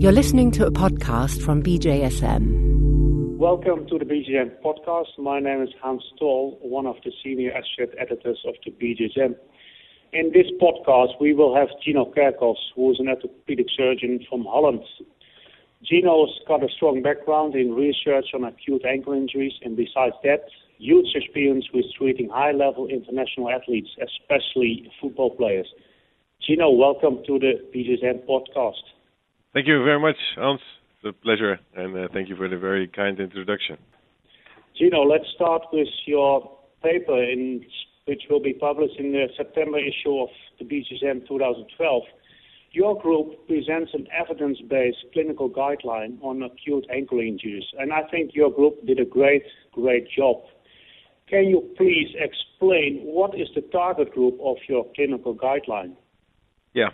You're listening to a podcast from BJSM. Welcome to the BJSM podcast. My name is Hans Tol, one of the senior associate editors of the BJSM. In this podcast, we will have Gino Kerkhoffs, who is an orthopedic surgeon from Holland. Gino's got a strong background in research on acute ankle injuries, and besides that, huge experience with treating high-level international athletes, especially football players. Gino, welcome to the BJSM podcast. Thank you very much, Hans. It's a pleasure, and uh, thank you for the very kind introduction. Gino, let's start with your paper, in, which will be published in the September issue of the BJSM 2012. Your group presents an evidence-based clinical guideline on acute ankle injuries, and I think your group did a great, great job. Can you please explain what is the target group of your clinical guideline? Yeah,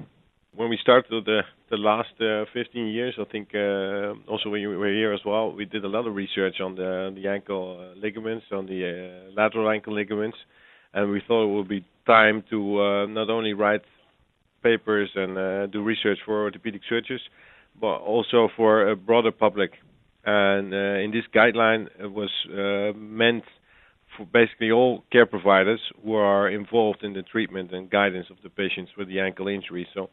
when we started the the last uh, 15 years, I think uh, also when you were here as well, we did a lot of research on the the ankle uh, ligaments, on the uh, lateral ankle ligaments, and we thought it would be time to uh, not only write papers and uh, do research for orthopedic surgeons, but also for a broader public. And in this guideline, it was meant for basically all care providers who are involved in the treatment and guidance of the patients with the ankle injury. So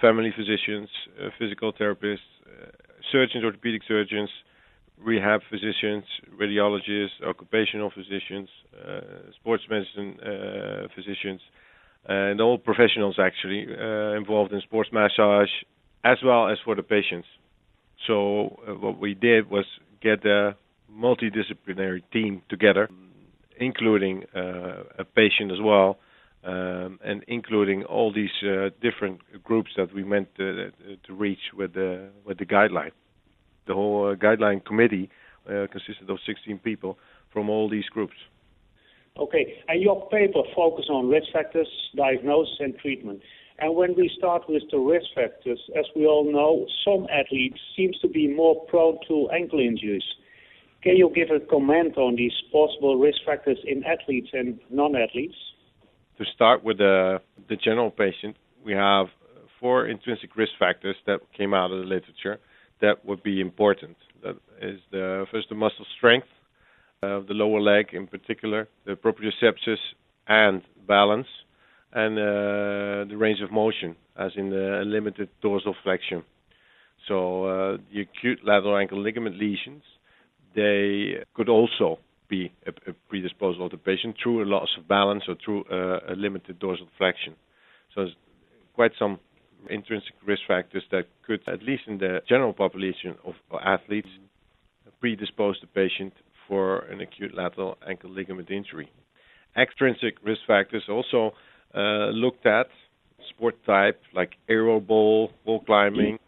family physicians, uh, physical therapists, uh, surgeons, orthopedic surgeons, rehab physicians, radiologists, occupational physicians, uh, sports medicine uh, physicians, and all professionals actually involved in sports massage, as well as for the patients. So what we did was get a multidisciplinary team together, including a patient as well, um, and including all these uh, different groups that we meant to, to reach with the with the guideline. The whole uh, guideline committee uh, consisted of 16 people from all these groups. Okay, and your paper focuses on risk factors, diagnosis, and treatment. And when we start with the risk factors, as we all know, some athletes seems to be more prone to ankle injuries. Can you give a comment on these possible risk factors in athletes and non-athletes? To start with the the general patient, we have four intrinsic risk factors that came out of the literature that would be important. That is the first the muscle strength of the lower leg in particular, the proprioception and balance, and uh, the range of motion, as in the limited dorsal flexion. So uh, the acute lateral ankle ligament lesions, they could also be a, a predisposal of the patient through a loss of balance or through uh, a limited dorsal flexion. So there's quite some intrinsic risk factors that could, at least in the general population of athletes, predispose the patient for an acute lateral ankle ligament injury. Extrinsic risk factors also uh, looked at sport type like aero bowl, wall climbing,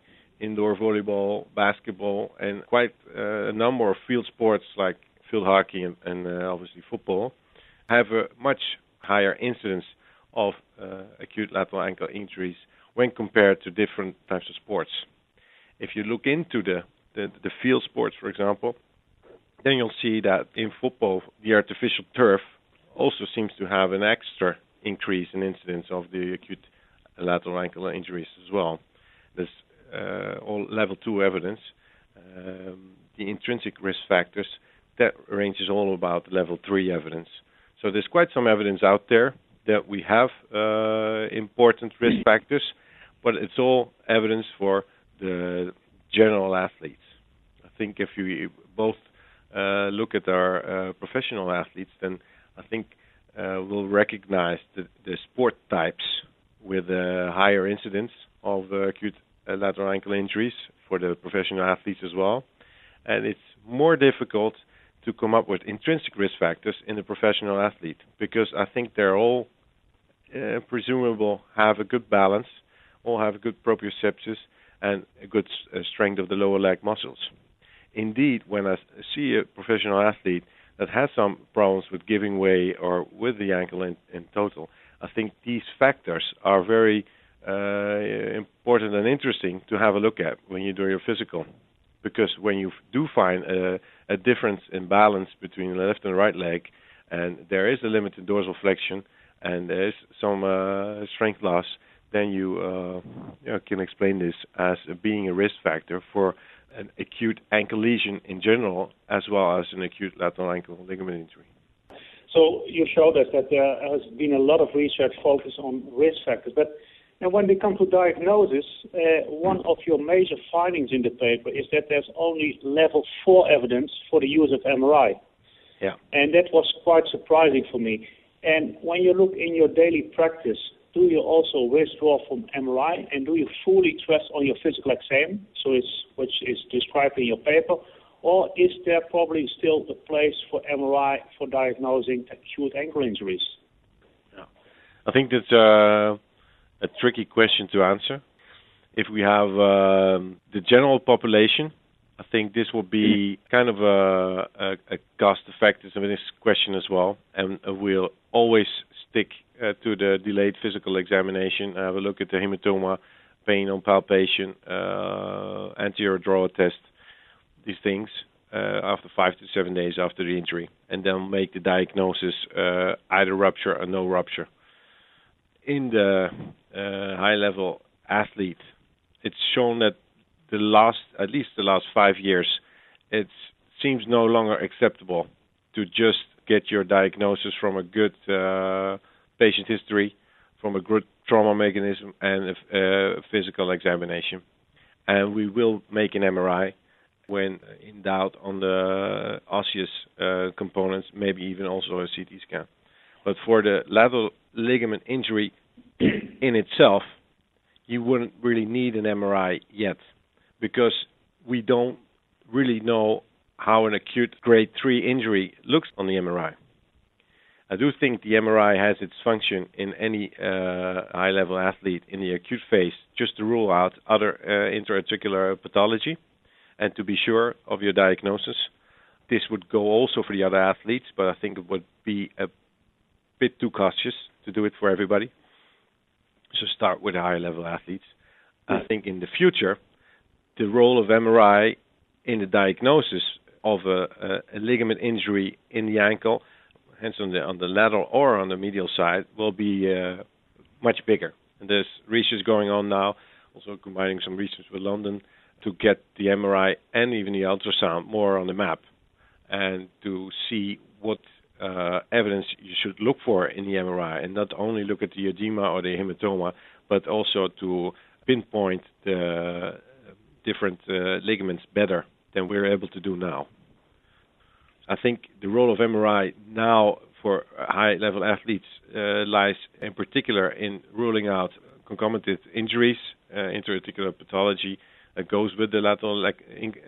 indoor volleyball, basketball, and quite uh, a number of field sports like field hockey and, and uh, obviously football, have a much higher incidence of uh, acute lateral ankle injuries when compared to different types of sports. If you look into the, the, the field sports, for example, then you'll see that in football, the artificial turf also seems to have an extra increase in incidence of the acute lateral ankle injuries as well. There's uh, all level two evidence. Um, the intrinsic risk factors that range is all about level three evidence. So there's quite some evidence out there that we have uh, important risk factors, but it's all evidence for the general athletes. I think if you both uh, look at our uh, professional athletes, then I think uh, we'll recognize the, the, sport types with a higher incidence of acute lateral ankle injuries for the professional athletes as well. And it's more difficult to come up with intrinsic risk factors in the professional athlete because I think they're all uh, presumable have a good balance, all have a good proprioception and a good uh, strength of the lower leg muscles. Indeed, when I see a professional athlete that has some problems with giving way or with the ankle in, in total, I think these factors are very uh, important and interesting to have a look at when you do your physical because when you do find a, a difference in balance between the left and right leg, and there is a limited dorsal flexion, and there is some uh, strength loss, then you, uh, you know, can explain this as being a risk factor for an acute ankle lesion in general, as well as an acute lateral ankle ligament injury. So you showed us that there has been a lot of research focused on risk factors, but and when they come to diagnosis, uh, one of your major findings in the paper is that there's only level four evidence for the use of MRI. Yeah. And that was quite surprising for me. And when you look in your daily practice, do you also withdraw from MRI and do you fully trust on your physical exam, so it's which is described in your paper, or is there probably still a place for MRI for diagnosing acute ankle injuries? Yeah. I think that's uh, a tricky question to answer. If we have um, the general population, I think this will be kind of a, a, a cost effectiveness question as well, and we'll always stick uh, to the delayed physical examination, have a look at the hematoma, pain on palpation, uh, anterior drawer test, these things uh, after five to seven days after the injury, and then make the diagnosis uh, either rupture or no rupture. In the uh, high-level athlete, it's shown that the last, at least the last five years, it seems no longer acceptable to just get your diagnosis from a good uh, patient history, from a good trauma mechanism, and a, a physical examination. And we will make an MRI when in doubt on the osseous uh, components, maybe even also a CT scan. But for the lateral ligament injury in itself, you wouldn't really need an MRI yet because we don't really know how an acute grade 3 injury looks on the MRI. I do think the MRI has its function in any uh, high level athlete in the acute phase just to rule out other uh, intra-articular pathology and to be sure of your diagnosis. This would go also for the other athletes, but I think it would be a bit too cautious to do it for everybody. So start with higher level athletes. I think in the future, the role of MRI in the diagnosis of a, a, a ligament injury in the ankle, hence on the on the lateral or on the medial side, will be uh, much bigger. And there's research going on now, also combining some research with London, to get the MRI and even the ultrasound more on the map, and to see what uh, evidence you should look for in the MRI, and not only look at the edema or the hematoma, but also to pinpoint the different uh, ligaments better than we're able to do now. I think the role of MRI now for high-level athletes uh, lies in particular in ruling out concomitant injuries, uh, interarticular pathology that goes with the lateral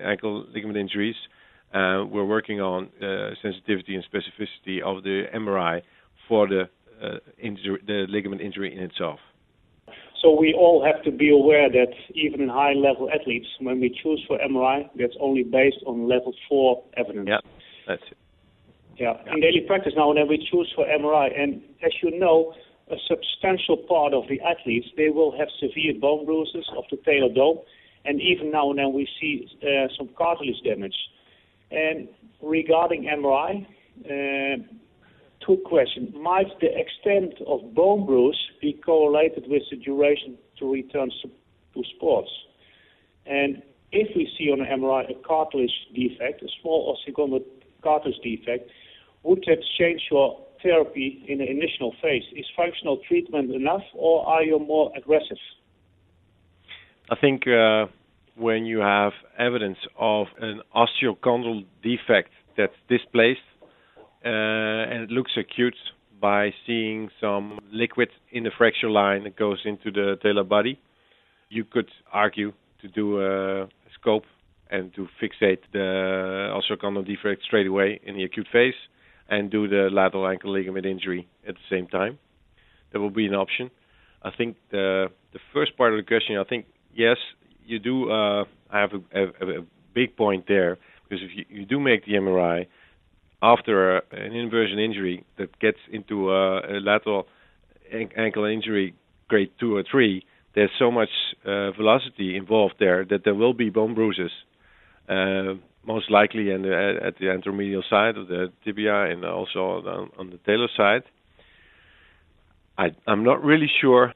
ankle ligament injuries. Uh, we're working on uh, sensitivity and specificity of the MRI for the uh, injury, the ligament injury in itself. So we all have to be aware that even in high-level athletes, when we choose for MRI, that's only based on level four evidence. Yeah, that's it. Yeah. yeah. In daily practice now, then we choose for MRI, and as you know, a substantial part of the athletes they will have severe bone bruises of the talar dome, and even now and then we see uh, some cartilage damage. And regarding MRI, uh, two questions. Might the extent of bone bruise be correlated with the duration to return to sports? And if we see on MRI a cartilage defect, a small osteochondral cartilage defect, would that change your therapy in the initial phase? Is functional treatment enough, or are you more aggressive? I think uh, when you have evidence of an osteochondral defect that's displaced uh, and it looks acute by seeing some liquid in the fracture line that goes into the talar body. You could argue to do a scope and to fixate the osteochondral defect straight away in the acute phase and do the lateral ankle ligament injury at the same time. That will be an option. I think the the first part of the question, I think yes, you do uh, have a, a, a, big point there because if you, you do make the MRI, after a, an inversion injury that gets into a, a lateral ankle injury grade two or three, there's so much uh, velocity involved there that there will be bone bruises, uh, most likely in the, at the anteromedial side of the tibia and also on, on the talar side. I, I'm not really sure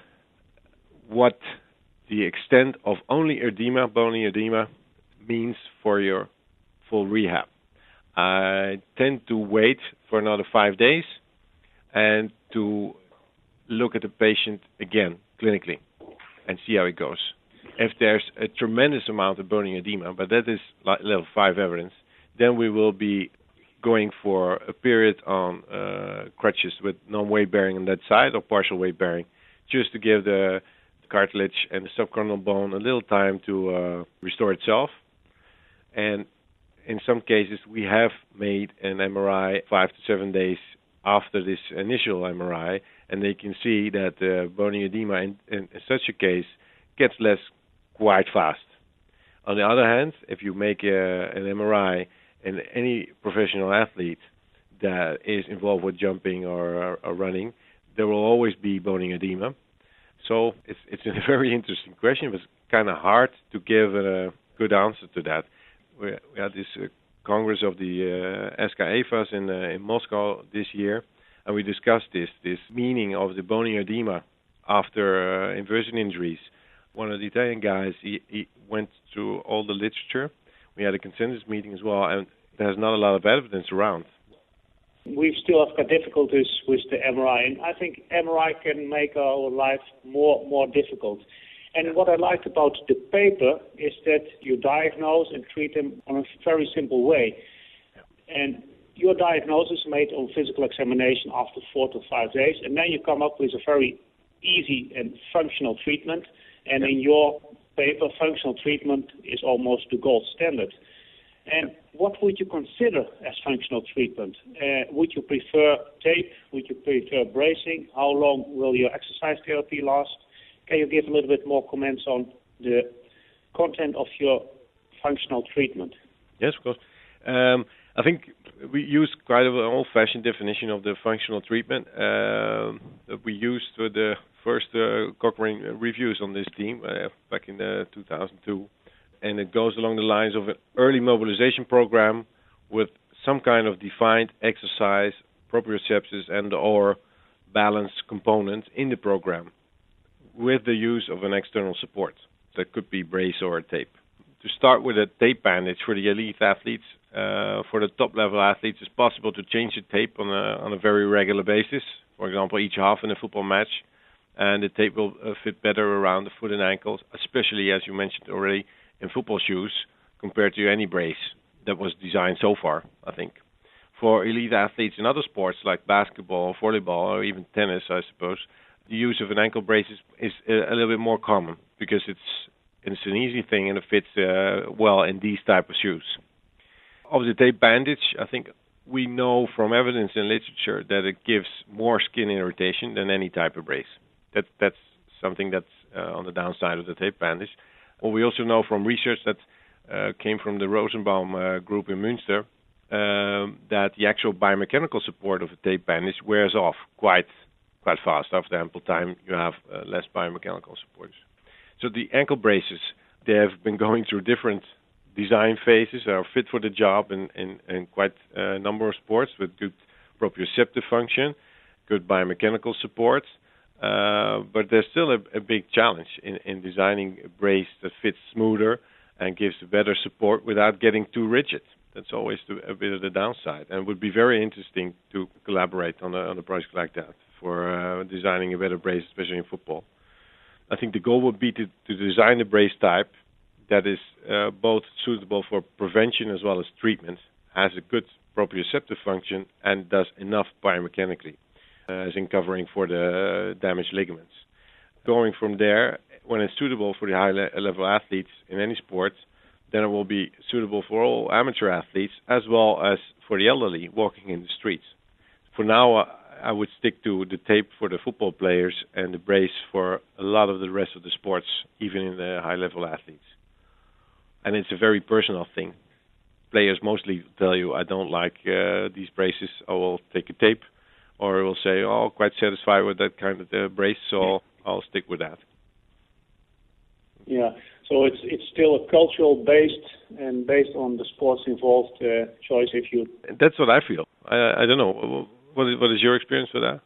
what the extent of only edema, bony edema, means for your full rehab. I tend to wait for another five days and to look at the patient again clinically and see how it goes. If there's a tremendous amount of bony edema, but that is level 5 evidence, then we will be going for a period on uh, crutches with non-weight bearing on that side or partial weight bearing, just to give the cartilage and the subchondral bone a little time to uh, restore itself. And in some cases, we have made an MRI five to seven days after this initial MRI, and they can see that the bony edema in, in, such a case gets less quite fast. On the other hand, if you make a, an MRI in any professional athlete that is involved with jumping or, or running, there will always be bony edema. So it's it's a very interesting question. But it's kind of hard to give a good answer to that. We, we had this uh, Congress of the uh, SKEFAS in uh, in Moscow this year, and we discussed this this meaning of the bony edema after uh, inversion injuries. One of the Italian guys he, he went through all the literature. We had a consensus meeting as well, and there's not a lot of evidence around. We still have got difficulties with the MRI, and I think MRI can make our life more more difficult. And what I liked about the paper is that you diagnose and treat them on a very simple way. And your diagnosis is made on physical examination after four to five days, and then you come up with a very easy and functional treatment. And in your paper, functional treatment is almost the gold standard. And what would you consider as functional treatment? Uh, would you prefer tape? Would you prefer bracing? How long will your exercise therapy last? Can you give a little bit more comments on the content of your functional treatment? Yes, of course. Um, I think we use quite an old-fashioned definition of the functional treatment uh, that we used for the first uh, Cochrane reviews on this team uh, back in uh, 2002 and it goes along the lines of an early mobilization program with some kind of defined exercise, proprioception, and or balance component in the program with the use of an external support. That could be brace or tape. To start with a tape bandage for the elite athletes, uh, for the top level athletes, it's possible to change the tape on a on a very regular basis. For example, each half in a football match, and the tape will uh, fit better around the foot and ankles, especially as you mentioned already, in football shoes compared to any brace that was designed so far, I think. For elite athletes in other sports like basketball, volleyball, or even tennis, I suppose, the use of an ankle brace is, is a little bit more common because it's it's an easy thing and it fits uh, well in these type of shoes. Obviously, tape bandage, I think we know from evidence in literature that it gives more skin irritation than any type of brace. That that's something that's uh, on the downside of the tape bandage. What we also know from research that uh, came from the Rosenbaum uh, group in Münster um, that the actual biomechanical support of a tape bandage wears off quite quite fast. After ample time, you have uh, less biomechanical support. So the ankle braces they have been going through different design phases, are fit for the job in, in, in quite a number of sports with good proprioceptive function, good biomechanical support, uh, but there's still a, a big challenge in, in designing a brace that fits smoother and gives better support without getting too rigid. That's always the, a bit of the downside, and it would be very interesting to collaborate on a, on a project like that for uh, designing a better brace, especially in football. I think the goal would be to, to design a brace type that is uh, both suitable for prevention as well as treatment, has a good proprioceptive function, and does enough biomechanically as in covering for the damaged ligaments. Going from there, when it's suitable for the high level athletes in any sport, then it will be suitable for all amateur athletes as well as for the elderly walking in the streets. For now, I would stick to the tape for the football players and the brace for a lot of the rest of the sports, even in the high level athletes. And it's a very personal thing. Players mostly tell you, I don't like uh, these braces, I will take a tape or will say, "Oh, quite satisfied with that kind of uh, brace, so I'll, stick with that." Yeah. So it's it's still a cultural based and based on the sports involved uh, choice. If you that's what I feel. I I don't know. What is, what is your experience with that?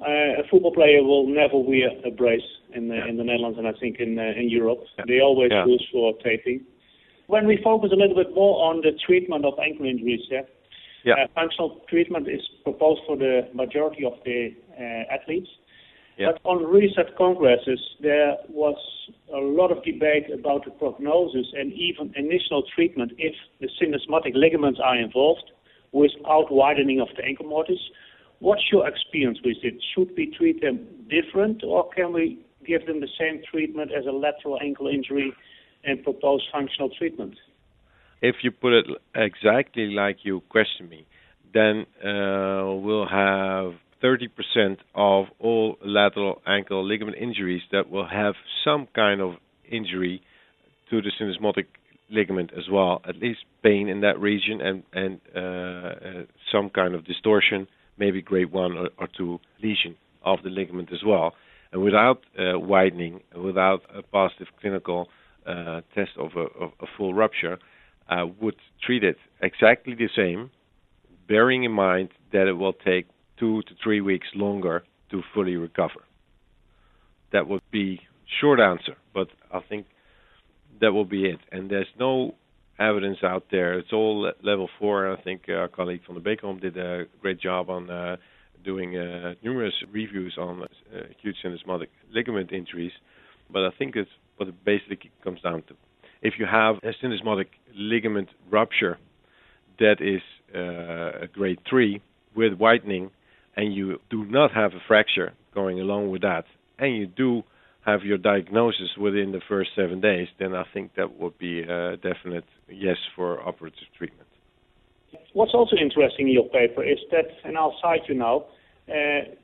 uh, a football player will never wear a brace in the, in the Netherlands and I think in uh, in Europe. Yeah. They always Yeah. use for taping. When we focus a little bit more on the treatment of ankle injuries, yeah, Yeah. uh, functional treatment is proposed for the majority of the uh, athletes. Yeah. But on recent congresses, there was a lot of debate about the prognosis and even initial treatment if the syndesmotic ligaments are involved without widening of the ankle mortise. What's your experience with it? Should we treat them different, or can we give them the same treatment as a lateral ankle injury and propose functional treatment? If you put it exactly like you question me, then uh, we'll have 30% of all lateral ankle ligament injuries that will have some kind of injury to the syndesmotic ligament as well, at least pain in that region and and uh, uh, some kind of distortion, maybe grade one or, or two lesion of the ligament as well. And without uh, widening, without a positive clinical uh, test of a, of a full rupture, uh, would treat it exactly the same, bearing in mind that it will take two to three weeks longer to fully recover. That would be short answer, but I think that will be it. And there's no evidence out there. It's all level four. I think our colleague from the Bekerom did a great job on uh, doing uh, numerous reviews on uh, acute syndesmotic ligament injuries. But I think it's what it basically comes down to. If you have a syndesmotic ligament rupture that is uh, a grade three with widening, and you do not have a fracture going along with that, and you do have your diagnosis within the first seven days, then I think that would be a definite yes for operative treatment. What's also interesting in your paper is that, and I'll cite you now, uh,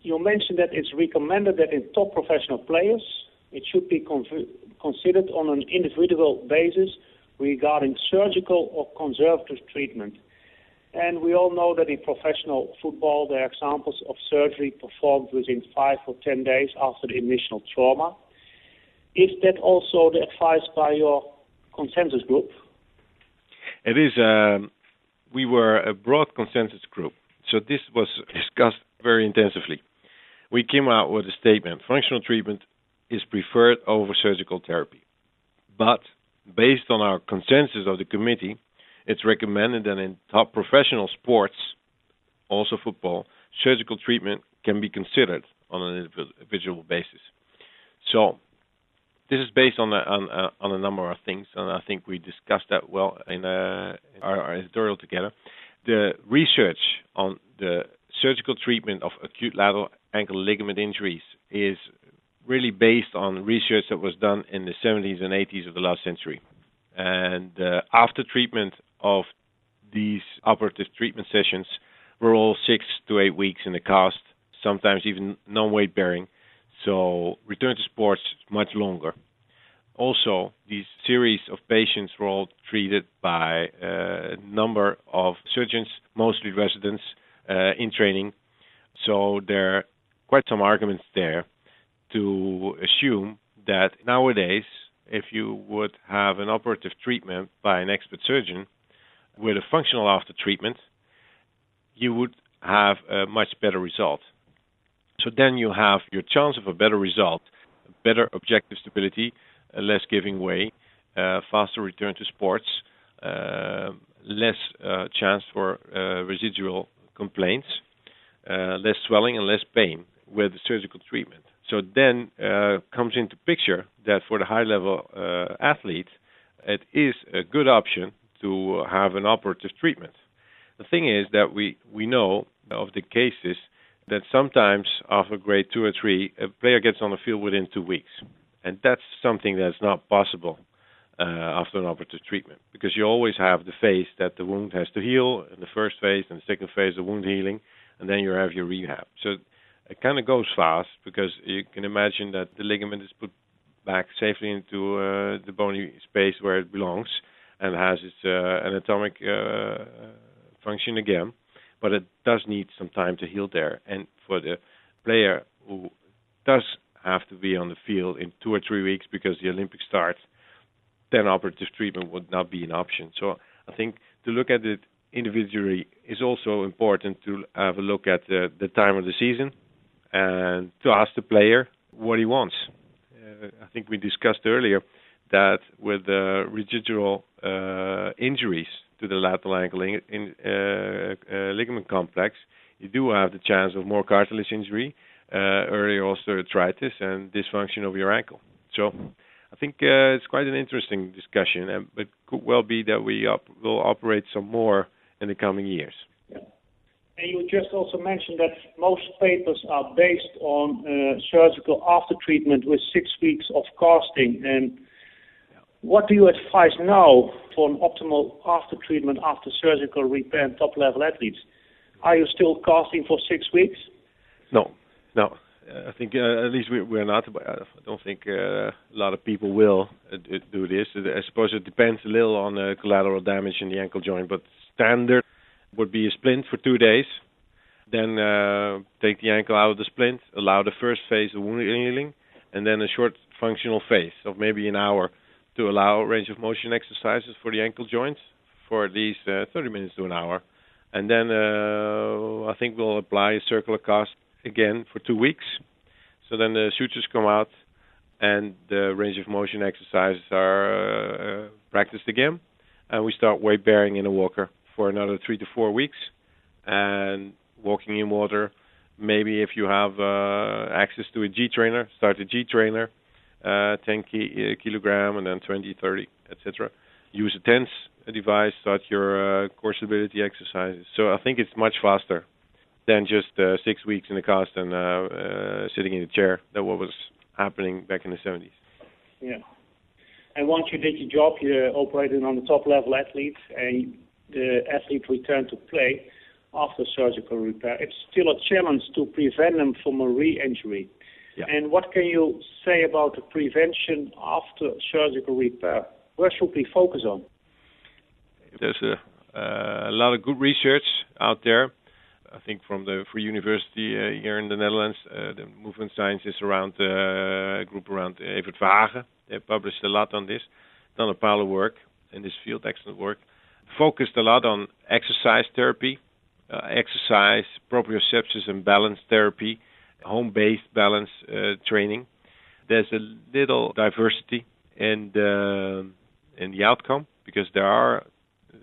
you mentioned that it's recommended that in top professional players, it should be con- considered on an individual basis regarding surgical or conservative treatment. And we all know that in professional football, there are examples of surgery performed within five or ten days after the initial trauma. Is that also the advice by your consensus group? It is. Um, we were a broad consensus group, so this was discussed very intensively. We came out with a statement: functional treatment is preferred over surgical therapy, but based on our consensus of the committee, it's recommended that in top professional sports, also football, surgical treatment can be considered on an individual basis. So this is based on a, on, a, on a number of things, and I think we discussed that well in, uh, our, our editorial together. The research on the surgical treatment of acute lateral ankle ligament injuries is really based on research that was done in the 70s and 80s of the last century. And uh, after treatment of these operative treatment sessions were all six to eight weeks in the cast, sometimes even non-weight bearing. So return to sports much longer. Also, these series of patients were all treated by a number of surgeons, mostly residents, uh, in training. So there are quite some arguments there to assume that nowadays, if you would have an operative treatment by an expert surgeon with a functional after treatment, you would have a much better result. So then you have your chance of a better result, better objective stability, less giving way, uh, faster return to sports, uh, less uh, chance for uh, residual complaints, uh, less swelling and less pain with the surgical treatment. So then uh, comes into picture that for the high level uh, athlete, it is a good option to have an operative treatment. The thing is that we, we know of the cases that sometimes after grade two or three, a player gets on the field within two weeks. And that's something that's not possible uh, after an operative treatment because you always have the phase that the wound has to heal in the first phase and the second phase, the wound healing, and then you have your rehab. So it kind of goes fast because you can imagine that the ligament is put back safely into uh, the bony space where it belongs and has its uh, anatomic uh, function again. But it does need some time to heal there. And for the player who does have to be on the field in two or three weeks because the Olympics start, then operative treatment would not be an option. So I think to look at it individually is also important to have a look at the, the time of the season and to ask the player what he wants. Uh, I think we discussed earlier that with the residual uh, injuries to the lateral ankle in, uh, uh, ligament complex, you do have the chance of more cartilage injury, uh, early osteoarthritis, and dysfunction of your ankle. So I think uh, it's quite an interesting discussion, and it could well be that we op- will operate some more in the coming years. You just also mentioned that most papers are based on uh, surgical after treatment with six weeks of casting. And what do you advise now for an optimal after treatment after surgical repair in top level athletes? Are you still casting for six weeks? No, no. I think uh, at least we, we're not. I don't think uh, a lot of people will do this. I suppose it depends a little on the collateral damage in the ankle joint, but standard would be a splint for two days, then uh, take the ankle out of the splint, allow the first phase of wound healing, and then a short functional phase of maybe an hour to allow range of motion exercises for the ankle joints for at least uh, 30 minutes to an hour. And then uh, I think we'll apply a circular cast again for two weeks. So then the sutures come out and the range of motion exercises are uh, practiced again. And we start weight bearing in a walker for another three to four weeks. And walking in water, maybe if you have uh, access to a G trainer, start a G trainer uh, 10 ki- uh, kilogram and then 20, 30, etc. Use a TENS device, start your uh, core stability exercises. So I think it's much faster than just uh, six weeks in the cast and uh, uh, sitting in a chair. That what was happening back in the 70s. Yeah. And once you did your job, you're operating on the top level athletes, and the athlete returned to play after surgical repair. It's still a challenge to prevent them from a re-injury. Yeah. And what can you say about the prevention after surgical repair? Where should we focus on? There's a, uh, a lot of good research out there. I think from the Free University uh, here in the Netherlands, uh, the movement scientists around uh, a group around Evert Verhagen. They published a lot on this, done a pile of work in this field, excellent work. Focused a lot on exercise therapy, uh, exercise, proprioception and balance therapy, home-based balance uh, training. There's a little diversity in the in the outcome because there are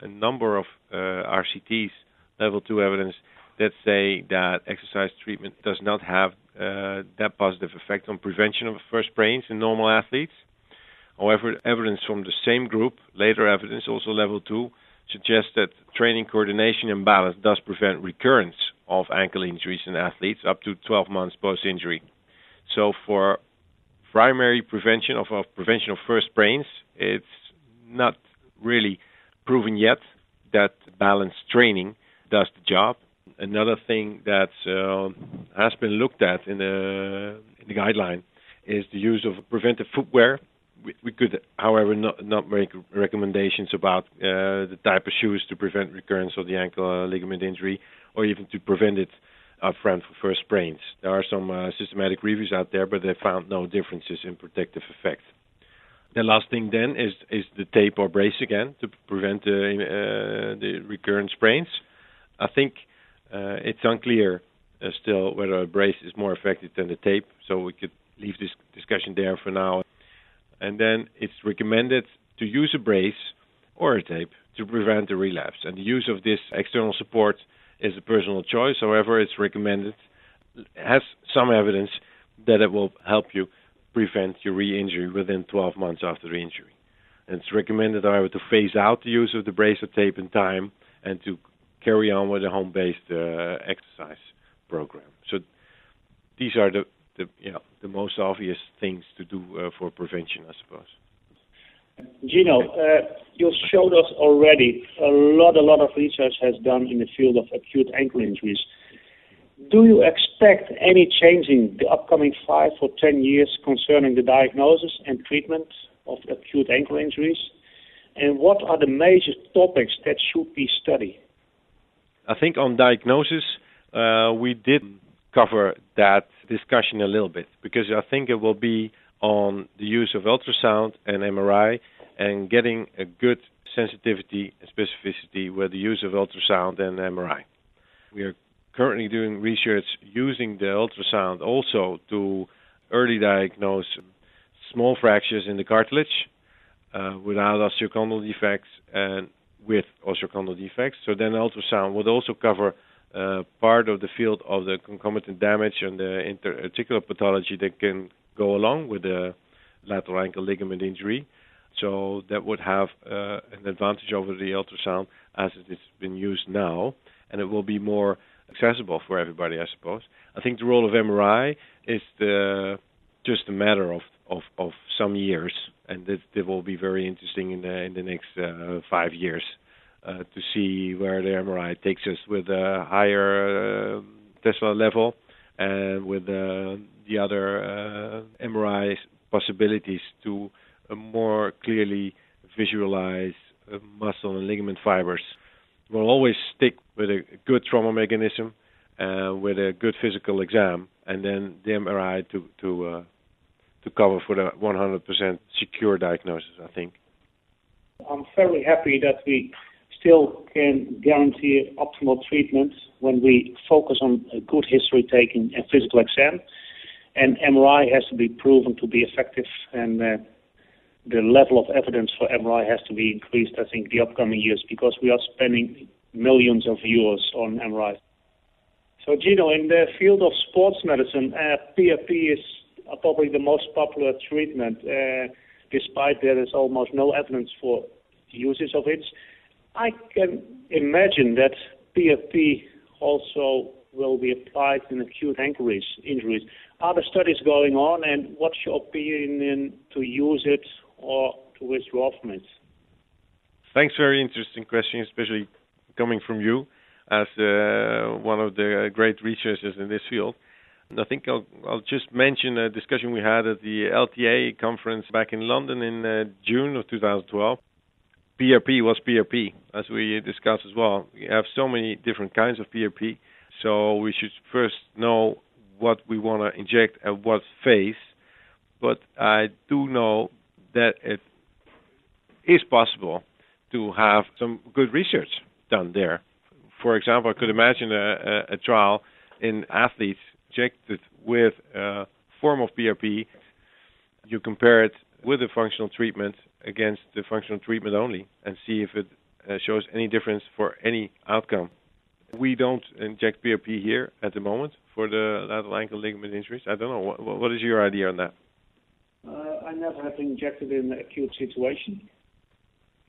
a number of uh, RCTs, level two evidence, that say that exercise treatment does not have uh, that positive effect on prevention of first sprains in normal athletes. However, evidence from the same group, later evidence, also level two, suggests that training coordination and balance does prevent recurrence of ankle injuries in athletes up to 12 months post-injury. So for primary prevention of, of prevention of first sprains, it's not really proven yet that balance training does the job. Another thing that uh, has been looked at in the, in the guideline is the use of preventive footwear. We, could, however, not, not make recommendations about uh, the type of shoes to prevent recurrence of the ankle uh, ligament injury or even to prevent it upfront for first sprains. There are some uh, systematic reviews out there, but they found no differences in protective effect. The last thing then is is the tape or brace again to prevent the uh, the recurrent sprains. I think uh, it's unclear uh, still whether a brace is more effective than the tape, so we could leave this discussion there for now. And then it's recommended to use a brace or a tape to prevent the relapse. And the use of this external support is a personal choice. However, it's recommended, has some evidence that it will help you prevent your re-injury within 12 months after the injury. And it's recommended, however, to phase out the use of the brace or tape in time and to carry on with a home-based uh, exercise program. So these are the, the you know, the most obvious things to do uh, for prevention, I suppose. Gino, uh, you showed us already a lot, a lot of research has done in the field of acute ankle injuries. Do you expect any change in the upcoming five or ten years concerning the diagnosis and treatment of acute ankle injuries? And what are the major topics that should be studied? I think on diagnosis, uh, we did cover that discussion a little bit because I think it will be on the use of ultrasound and MRI and getting a good sensitivity and specificity with the use of ultrasound and MRI. We are currently doing research using the ultrasound also to early diagnose small fractures in the cartilage uh, without osteochondral defects and with osteochondral defects. So then ultrasound would also cover uh, part of the field of the concomitant damage and the interarticular pathology that can go along with the lateral ankle ligament injury. So that would have uh, an advantage over the ultrasound as it has been used now, and it will be more accessible for everybody, I suppose. I think the role of MRI is the, just a matter of, of, of some years, and that will be very interesting in the, in the next uh, five years uh, to see where the MRI takes us with a higher uh, Tesla level and with uh, the other uh, MRI possibilities to uh, more clearly visualize uh, muscle and ligament fibers. We'll always stick with a good trauma mechanism, with a good physical exam, and then the MRI to to to cover for the 100% secure diagnosis. I think. I'm very happy that we still can guarantee optimal treatment when we focus on a good history taking and physical exam. And MRI has to be proven to be effective, and uh, the level of evidence for MRI has to be increased, I think, the upcoming years, because we are spending millions of euros on MRI. So, Gino, in the field of sports medicine, uh, is probably the most popular treatment, uh, despite there is almost no evidence for uses of it. I can imagine that PRP also will be applied in acute ankle injuries. Are there studies going on, and what's your opinion to use it or to withdraw from it? Thanks. Very interesting question, especially coming from you as uh, one of the great researchers in this field. And I think I'll, I'll, just mention a discussion we had at the LTA conference back in London in uh, June of 2012. PRP was PRP, as we discussed as well. We have so many different kinds of PRP, so we should first know what we want to inject at what phase. But I do know that it is possible to have some good research done there. For example, I could imagine a, a, a trial in athletes injected with a form of PRP. You compare it with a functional treatment against the functional treatment only and see if it uh, shows any difference for any outcome. We don't inject PRP here at the moment for the lateral ankle ligament injuries. I don't know. What, what is your idea on that? Uh, I never have injected in an acute situation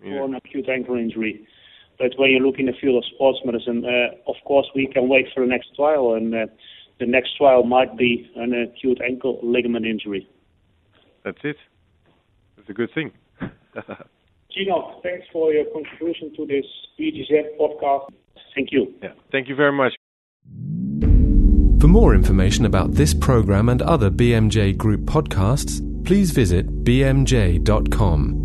yeah. or an acute ankle injury. But when you look in the field of sports medicine, uh, of course, we can wait for the next trial, and uh, the next trial might be an acute ankle ligament injury. That's it. It's a good thing. Gino, thanks for your contribution to this BJSM podcast. Thank you. Yeah, thank you very much. For more information about this program and other BMJ Group podcasts, please visit bmj.com.